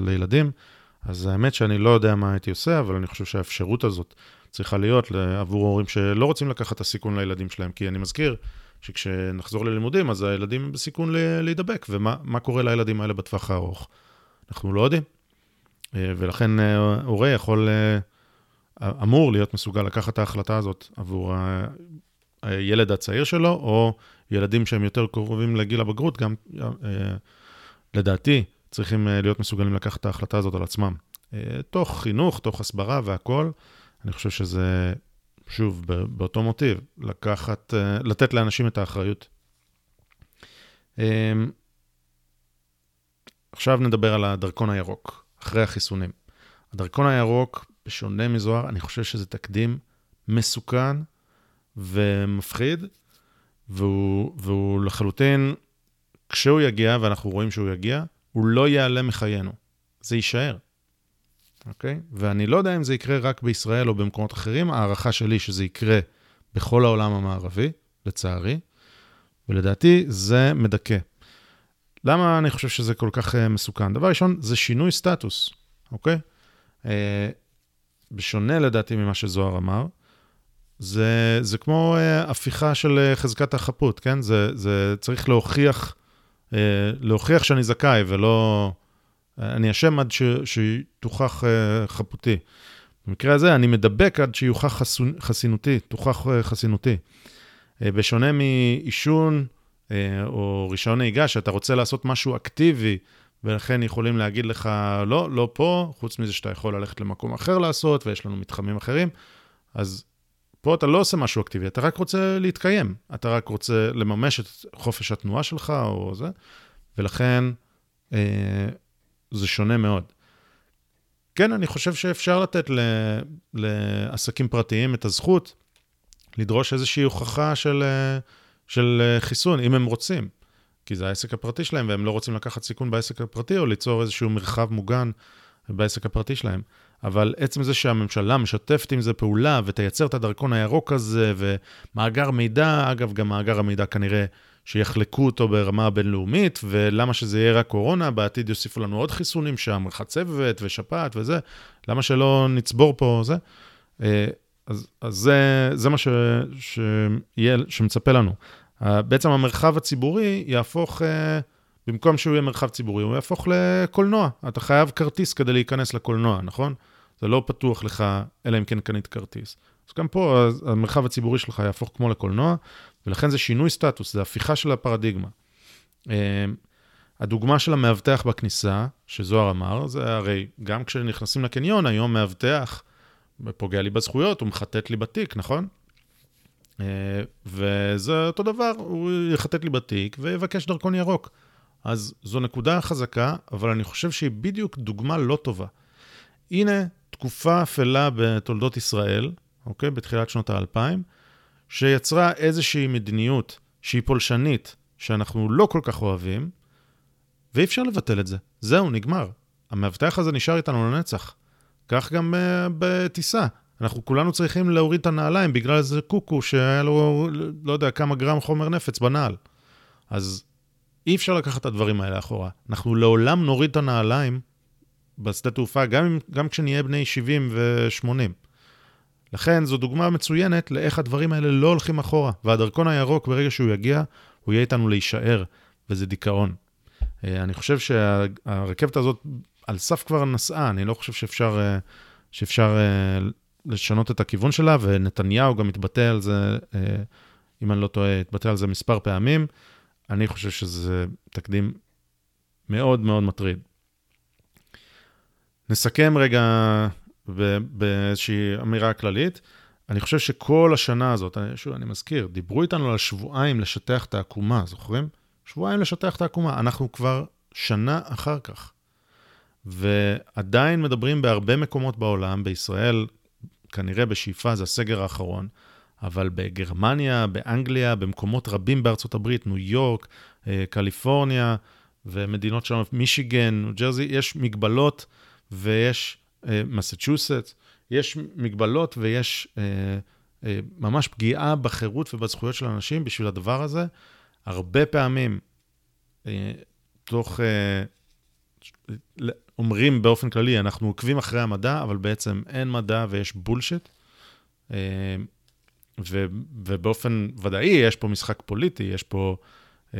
לילדים, אז האמת שאני לא יודע מה הייתי עושה, אבל אני חושב שהאפשרות הזאת צריכה להיות עבור הורים שלא רוצים לקחת את הסיכון לילדים שלהם. כי אני מזכיר שכשנחזור ללימודים, אז הילדים בסיכון להידבק, ומה קורה לילדים האלה בטווח הארוך? אנחנו לא יודעים. אה, ולכן אה, הורה יכול, אה, אמור להיות מסוגל לקחת את ההחלטה הזאת עבור הילד הצעיר שלו, או ילדים שהם יותר קרובים לגיל הבגרות, גם לדעתי, צריכים להיות מסוגלים לקחת את ההחלטה הזאת על עצמם. תוך חינוך, תוך הסברה והכול, אני חושב שזה, שוב, באותו מוטיב, לקחת, אה, לתת לאנשים את האחריות. עכשיו נדבר על הדרכון הירוק, אחרי החיסונים. הדרכון הירוק, בשונה מזוהר, אני חושב שזה תקדים מסוכן ומפחיד, והוא, והוא לחלוטין, כשהוא יגיע, ואנחנו רואים שהוא יגיע, הוא לא ייעלם מחיינו, זה יישאר, אוקיי? ואני לא יודע אם זה יקרה רק בישראל או במקומות אחרים, ההערכה שלי שזה יקרה בכל העולם המערבי, לצערי, ולדעתי זה מדכא. למה אני חושב שזה כל כך uh, מסוכן? דבר ראשון, זה שינוי סטטוס, אוקיי? Uh, בשונה לדעתי ממה שזוהר אמר, זה, זה כמו uh, הפיכה של uh, חזקת החפות, כן? זה, זה צריך להוכיח אה, להוכיח שאני זכאי ולא... אני אשם עד ש, שתוכח אה, חפותי. במקרה הזה, אני מדבק עד שיוכח חסונ, חסינותי, תוכח אה, חסינותי. בשונה מעישון או רישיון נהיגה, שאתה רוצה לעשות משהו אקטיבי, ולכן יכולים להגיד לך, לא, לא פה, חוץ מזה שאתה יכול ללכת למקום אחר לעשות, ויש לנו מתחמים אחרים, אז פה אתה לא עושה משהו אקטיבי, אתה רק רוצה להתקיים. אתה רק רוצה לממש את חופש התנועה שלך או זה, ולכן אה, זה שונה מאוד. כן, אני חושב שאפשר לתת ל, לעסקים פרטיים את הזכות לדרוש איזושהי הוכחה של, אה, של אה, חיסון, אם הם רוצים. כי זה העסק הפרטי שלהם, והם לא רוצים לקחת סיכון בעסק הפרטי, או ליצור איזשהו מרחב מוגן בעסק הפרטי שלהם. אבל עצם זה שהממשלה משתפת עם זה פעולה ותייצר את הדרכון הירוק הזה ומאגר מידע, אגב, גם מאגר המידע כנראה שיחלקו אותו ברמה הבינלאומית, ולמה שזה יהיה רק קורונה, בעתיד יוסיפו לנו עוד חיסונים שם, חצבת ושפעת וזה, למה שלא נצבור פה זה? אה, אז, אז זה, זה מה ש, שיהיה, שמצפה לנו. בעצם המרחב הציבורי יהפוך, אה, במקום שהוא יהיה מרחב ציבורי, הוא יהפוך לקולנוע. אתה חייב כרטיס כדי להיכנס לקולנוע, נכון? זה לא פתוח לך, אלא אם כן קנית כרטיס. אז גם פה המרחב הציבורי שלך יהפוך כמו לקולנוע, ולכן זה שינוי סטטוס, זה הפיכה של הפרדיגמה. אה, הדוגמה של המאבטח בכניסה, שזוהר אמר, זה הרי גם כשנכנסים לקניון, היום מאבטח פוגע לי בזכויות, הוא מחטט לי בתיק, נכון? אה, וזה אותו דבר, הוא יחטט לי בתיק ויבקש דרכון ירוק. אז זו נקודה חזקה, אבל אני חושב שהיא בדיוק דוגמה לא טובה. הנה תקופה אפלה בתולדות ישראל, אוקיי? בתחילת שנות האלפיים, שיצרה איזושהי מדיניות שהיא פולשנית, שאנחנו לא כל כך אוהבים, ואי אפשר לבטל את זה. זהו, נגמר. המאבטח הזה נשאר איתנו לנצח. כך גם uh, בטיסה. אנחנו כולנו צריכים להוריד את הנעליים בגלל איזה קוקו שהיה לו, לא יודע, כמה גרם חומר נפץ בנעל. אז אי אפשר לקחת את הדברים האלה אחורה. אנחנו לעולם נוריד את הנעליים בשדה תעופה, גם, גם כשנהיה בני 70 ו-80. לכן זו דוגמה מצוינת לאיך הדברים האלה לא הולכים אחורה. והדרכון הירוק, ברגע שהוא יגיע, הוא יהיה איתנו להישאר, וזה דיכאון. אה, אני חושב שהרכבת הזאת על סף כבר נסעה, אני לא חושב שאפשר, אה, שאפשר אה, לשנות את הכיוון שלה, ונתניהו גם התבטא על זה, אם אני לא טועה, התבטא על זה מספר פעמים. אני חושב שזה תקדים מאוד מאוד מטריד. נסכם רגע באיזושהי אמירה כללית. אני חושב שכל השנה הזאת, שוב, אני מזכיר, דיברו איתנו על שבועיים לשטח את העקומה, זוכרים? שבועיים לשטח את העקומה. אנחנו כבר שנה אחר כך. ועדיין מדברים בהרבה מקומות בעולם, בישראל כנראה בשאיפה זה הסגר האחרון, אבל בגרמניה, באנגליה, במקומות רבים בארצות הברית, ניו יורק, אה, קליפורניה ומדינות שלנו, מישיגן, ניו ג'רזי, יש מגבלות ויש אה, מסצ'וסט, יש מגבלות ויש אה, ממש פגיעה בחירות ובזכויות של אנשים בשביל הדבר הזה. הרבה פעמים, תוך, אומרים באופן כללי, אנחנו עוקבים אחרי המדע, אבל בעצם אין מדע ויש בולשיט. ו, ובאופן ודאי יש פה משחק פוליטי, יש פה uh,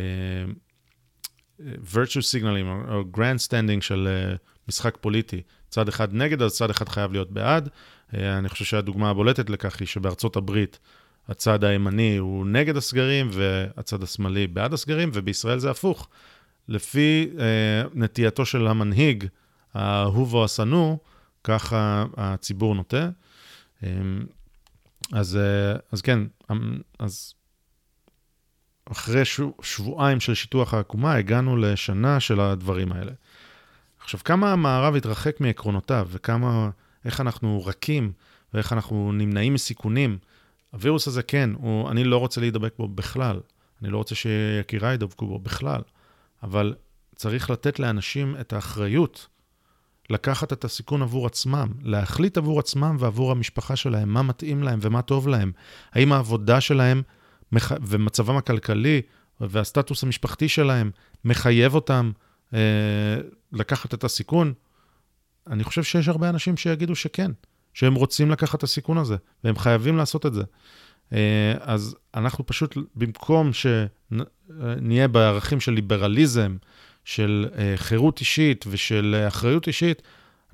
virtue signaling או grand standing של uh, משחק פוליטי. צד אחד נגד, אז צד אחד חייב להיות בעד. Uh, אני חושב שהדוגמה הבולטת לכך היא שבארצות הברית הצד הימני הוא נגד הסגרים והצד השמאלי בעד הסגרים, ובישראל זה הפוך. לפי uh, נטייתו של המנהיג, האהוב או השנוא, ככה הציבור נוטה. אז, אה, אז כן, אמ, אז אחרי שבועיים של שיטוח העקומה, הגענו לשנה של הדברים האלה. עכשיו, כמה המערב התרחק מעקרונותיו, וכמה, איך אנחנו רכים, ואיך אנחנו נמנעים מסיכונים. הווירוס הזה, כן, הוא, אני לא רוצה להידבק בו בכלל. אני לא רוצה שיקיריי ידבקו בו בכלל. אבל צריך לתת לאנשים את האחריות לקחת את הסיכון עבור עצמם, להחליט עבור עצמם ועבור המשפחה שלהם, מה מתאים להם ומה טוב להם. האם העבודה שלהם ומצבם הכלכלי והסטטוס המשפחתי שלהם מחייב אותם אה, לקחת את הסיכון? אני חושב שיש הרבה אנשים שיגידו שכן, שהם רוצים לקחת את הסיכון הזה, והם חייבים לעשות את זה. אה, אז אנחנו פשוט, במקום שנהיה בערכים של ליברליזם, של אה, חירות אישית ושל אה, אחריות אישית,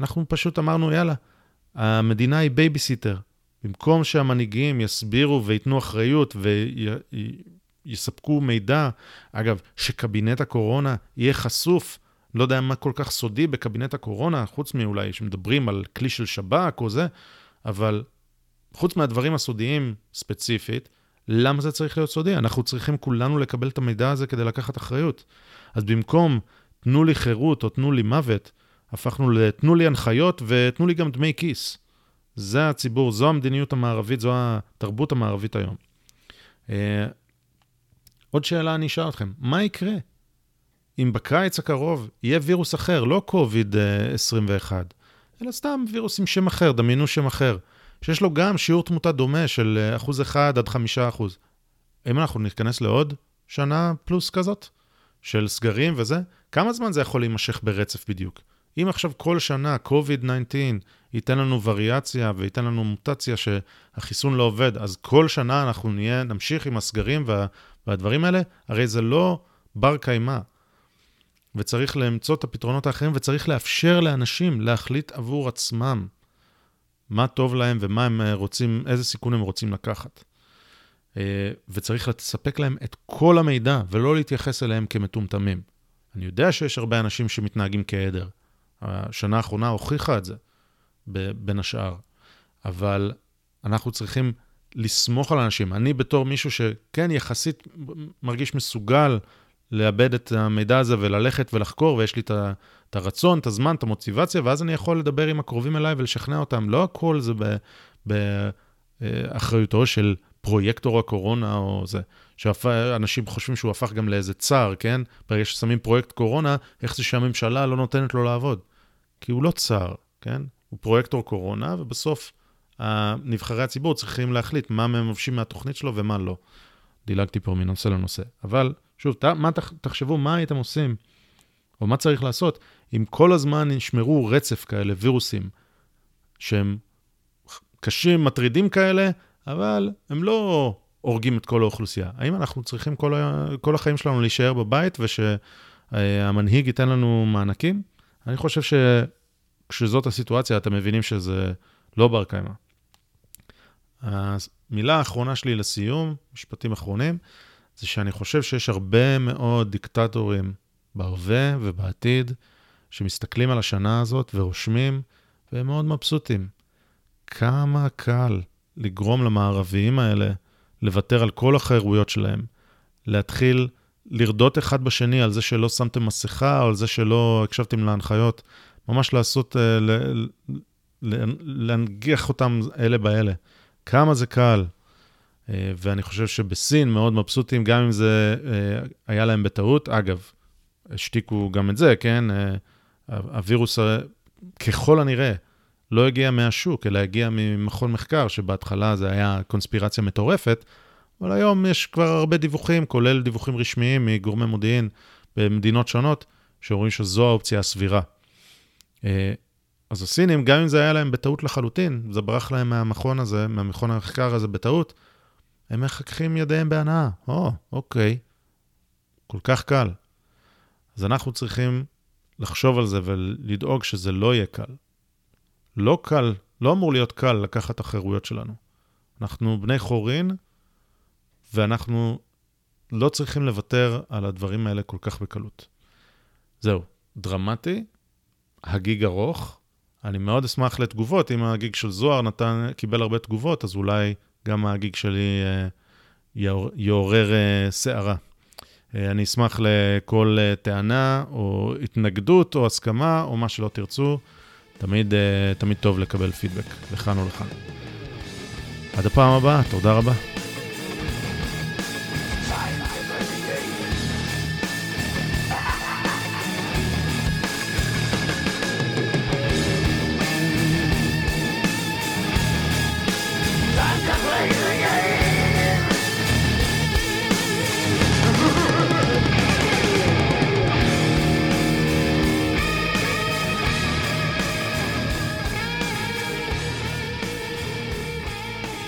אנחנו פשוט אמרנו, יאללה, המדינה היא בייביסיטר. במקום שהמנהיגים יסבירו וייתנו אחריות ויספקו מידע, אגב, שקבינט הקורונה יהיה חשוף, לא יודע מה כל כך סודי בקבינט הקורונה, חוץ מאולי שמדברים על כלי של שב"כ או זה, אבל חוץ מהדברים הסודיים ספציפית, למה זה צריך להיות סודי? אנחנו צריכים כולנו לקבל את המידע הזה כדי לקחת אחריות. אז במקום תנו לי חירות או תנו לי מוות, הפכנו לתנו לי הנחיות ותנו לי גם דמי כיס. זה הציבור, זו המדיניות המערבית, זו התרבות המערבית היום. אה, עוד שאלה אני אשאל אתכם, מה יקרה אם בקיץ הקרוב יהיה וירוס אחר, לא קוביד 21, אלא סתם וירוס עם שם אחר, דמיינו שם אחר, שיש לו גם שיעור תמותה דומה של אה, אחוז אחד עד חמישה אחוז. אם אנחנו ניכנס לעוד שנה פלוס כזאת, של סגרים וזה, כמה זמן זה יכול להימשך ברצף בדיוק? אם עכשיו כל שנה COVID-19 ייתן לנו וריאציה וייתן לנו מוטציה שהחיסון לא עובד, אז כל שנה אנחנו נהיה, נמשיך עם הסגרים וה, והדברים האלה, הרי זה לא בר קיימא. וצריך למצוא את הפתרונות האחרים, וצריך לאפשר לאנשים להחליט עבור עצמם מה טוב להם ומה הם רוצים, איזה סיכון הם רוצים לקחת. אה, וצריך לספק להם את כל המידע, ולא להתייחס אליהם כמטומטמים. אני יודע שיש הרבה אנשים שמתנהגים כעדר. השנה האחרונה הוכיחה את זה, בין השאר. אבל אנחנו צריכים לסמוך על אנשים. אני בתור מישהו שכן, יחסית מרגיש מסוגל לאבד את המידע הזה וללכת ולחקור, ויש לי את הרצון, את הזמן, את המוטיבציה, ואז אני יכול לדבר עם הקרובים אליי ולשכנע אותם. לא הכל זה באחריותו של פרויקטור הקורונה או זה, שאנשים חושבים שהוא הפך גם לאיזה צר, כן? ברגע ששמים פרויקט קורונה, איך זה שהממשלה לא נותנת לו לעבוד? כי הוא לא צר, כן? הוא פרויקטור קורונה, ובסוף נבחרי הציבור צריכים להחליט מה מממשים מהתוכנית שלו ומה לא. דילגתי פה מנושא לנושא. אבל שוב, ת, מה תחשבו, מה הייתם עושים, או מה צריך לעשות, אם כל הזמן ישמרו רצף כאלה, וירוסים, שהם קשים, מטרידים כאלה, אבל הם לא הורגים את כל האוכלוסייה. האם אנחנו צריכים כל, ה... כל החיים שלנו להישאר בבית ושהמנהיג ייתן לנו מענקים? אני חושב שכשזאת הסיטואציה, אתם מבינים שזה לא בר קיימא. המילה האחרונה שלי לסיום, משפטים אחרונים, זה שאני חושב שיש הרבה מאוד דיקטטורים בהווה ובעתיד, שמסתכלים על השנה הזאת ורושמים, והם מאוד מבסוטים. כמה קל לגרום למערביים האלה לוותר על כל החירויות שלהם, להתחיל לרדות אחד בשני על זה שלא שמתם מסכה, או על זה שלא הקשבתם להנחיות, ממש לעשות, אה, להנגיח אותם אלה באלה. כמה זה קל. אה, ואני חושב שבסין מאוד מבסוטים, גם אם זה אה, היה להם בטעות. אגב, השתיקו גם את זה, כן? הווירוס, ככל הנראה, לא הגיע מהשוק, אלא הגיע ממכון מחקר, שבהתחלה זה היה קונספירציה מטורפת, אבל היום יש כבר הרבה דיווחים, כולל דיווחים רשמיים מגורמי מודיעין במדינות שונות, שאומרים שזו האופציה הסבירה. אה, אז הסינים, גם אם זה היה להם בטעות לחלוטין, זה ברח להם מהמכון הזה, מהמכון המחקר הזה בטעות, הם מחככים ידיהם בהנאה. או, אוקיי, כל כך קל. אז אנחנו צריכים לחשוב על זה ולדאוג שזה לא יהיה קל. לא קל, לא אמור להיות קל לקחת את החירויות שלנו. אנחנו בני חורין, ואנחנו לא צריכים לוותר על הדברים האלה כל כך בקלות. זהו, דרמטי, הגיג ארוך. אני מאוד אשמח לתגובות. אם הגיג של זוהר נתן, קיבל הרבה תגובות, אז אולי גם הגיג שלי אה, יעורר אה, סערה. אה, אני אשמח לכל אה, טענה או התנגדות או הסכמה או מה שלא תרצו. תמיד, אה, תמיד טוב לקבל פידבק, לכאן או לכאן. עד הפעם הבאה, תודה רבה.